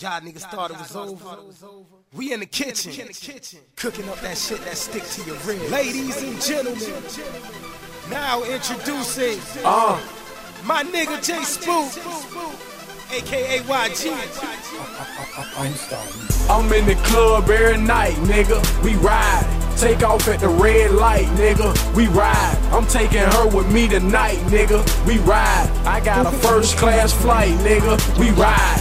Y'all niggas thought it was over. We in the kitchen, cooking up that shit that stick to your ribs. Ladies and gentlemen, now introducing Uh, my nigga J Spook, aka YG. I'm in the club every night, nigga. We ride. Take off at the red light, nigga. We ride. I'm taking her with me tonight, nigga. We ride. I got a first class flight, nigga. We ride.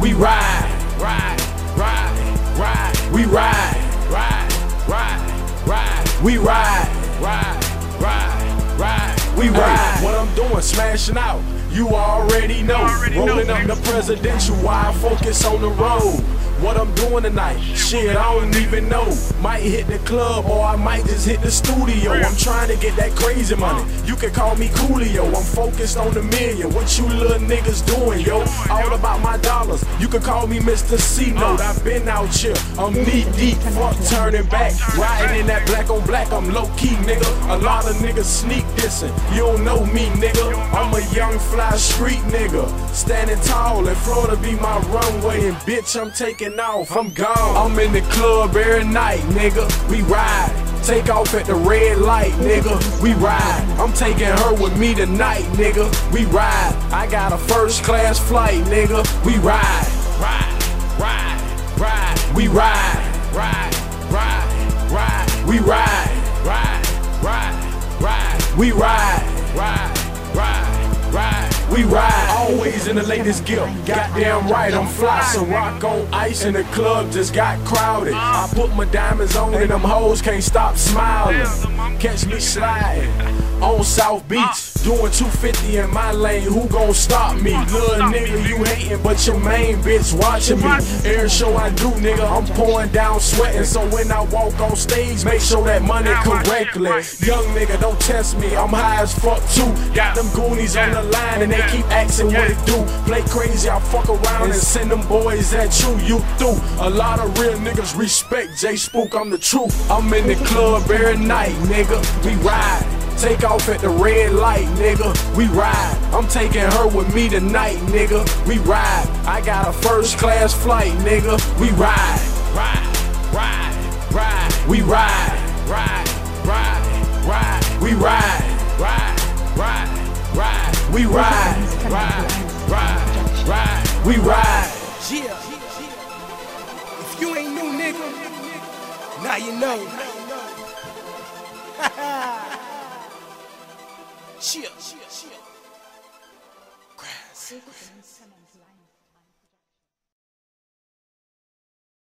We ride. Ride, ride, ride. We ride. Ride, ride, ride. We ride. Ride, ride, ride. We ride. what I'm doing, smashing out. You already know. Rolling up the presidential, why I focus on the road. What I'm doing tonight, shit, I don't even know. Might hit the club or I might just hit the studio. I'm trying to get that crazy money. You can call me Coolio. I'm focused on the million. What you little niggas doing, yo? All about my dollars. You can call me Mr. C Note. I've been out here. I'm knee deep, fuck turning back. Riding in that black on black. I'm low key, nigga. A lot of niggas sneak dissing. You don't know me, nigga. I'm a young fly street nigga. Standing tall and Florida be my runway. And bitch, I'm taking off. I'm gone. I'm in the club every night, nigga. We ride. Take off at the red light, nigga. We ride. I'm taking her with me tonight, nigga. We ride. I got a first class flight, nigga. We ride. Ride, ride, ride. We ride. Ride, ride, ride. We ride. Ride, ride, ride. We ride. Ride, ride, ride. We ride. In the latest gear. Goddamn right, I'm fly. Some rock on ice and the club just got crowded. I put my diamonds on and them hoes can't stop smiling. Catch me sliding on South Beach. Doing 250 in my lane, who gon' stop me? Little nigga, you hating, but your main bitch watching me. Every show I do, nigga, I'm pouring down sweating. So when I walk on stage, make sure that money correctly. Young nigga, don't test me, I'm high as fuck too. Got them goonies on the line and they keep asking what it do. Play crazy, I fuck around and send them boys at you. You through. A lot of real niggas respect J Spook, I'm the truth. I'm in the club every night, nigga. We ride. Take off at the red light, nigga. We ride. I'm taking her with me tonight, nigga. We ride. I got a first class flight, nigga. We ride. Ride, ride, ride. We ride. Ride, ride, ride. We ride. Ride, ride, ride. We ride. Ride, ride, ride. We ride. Yeah. If you ain't new, nigga, now you know. 谢谢谢谢こ？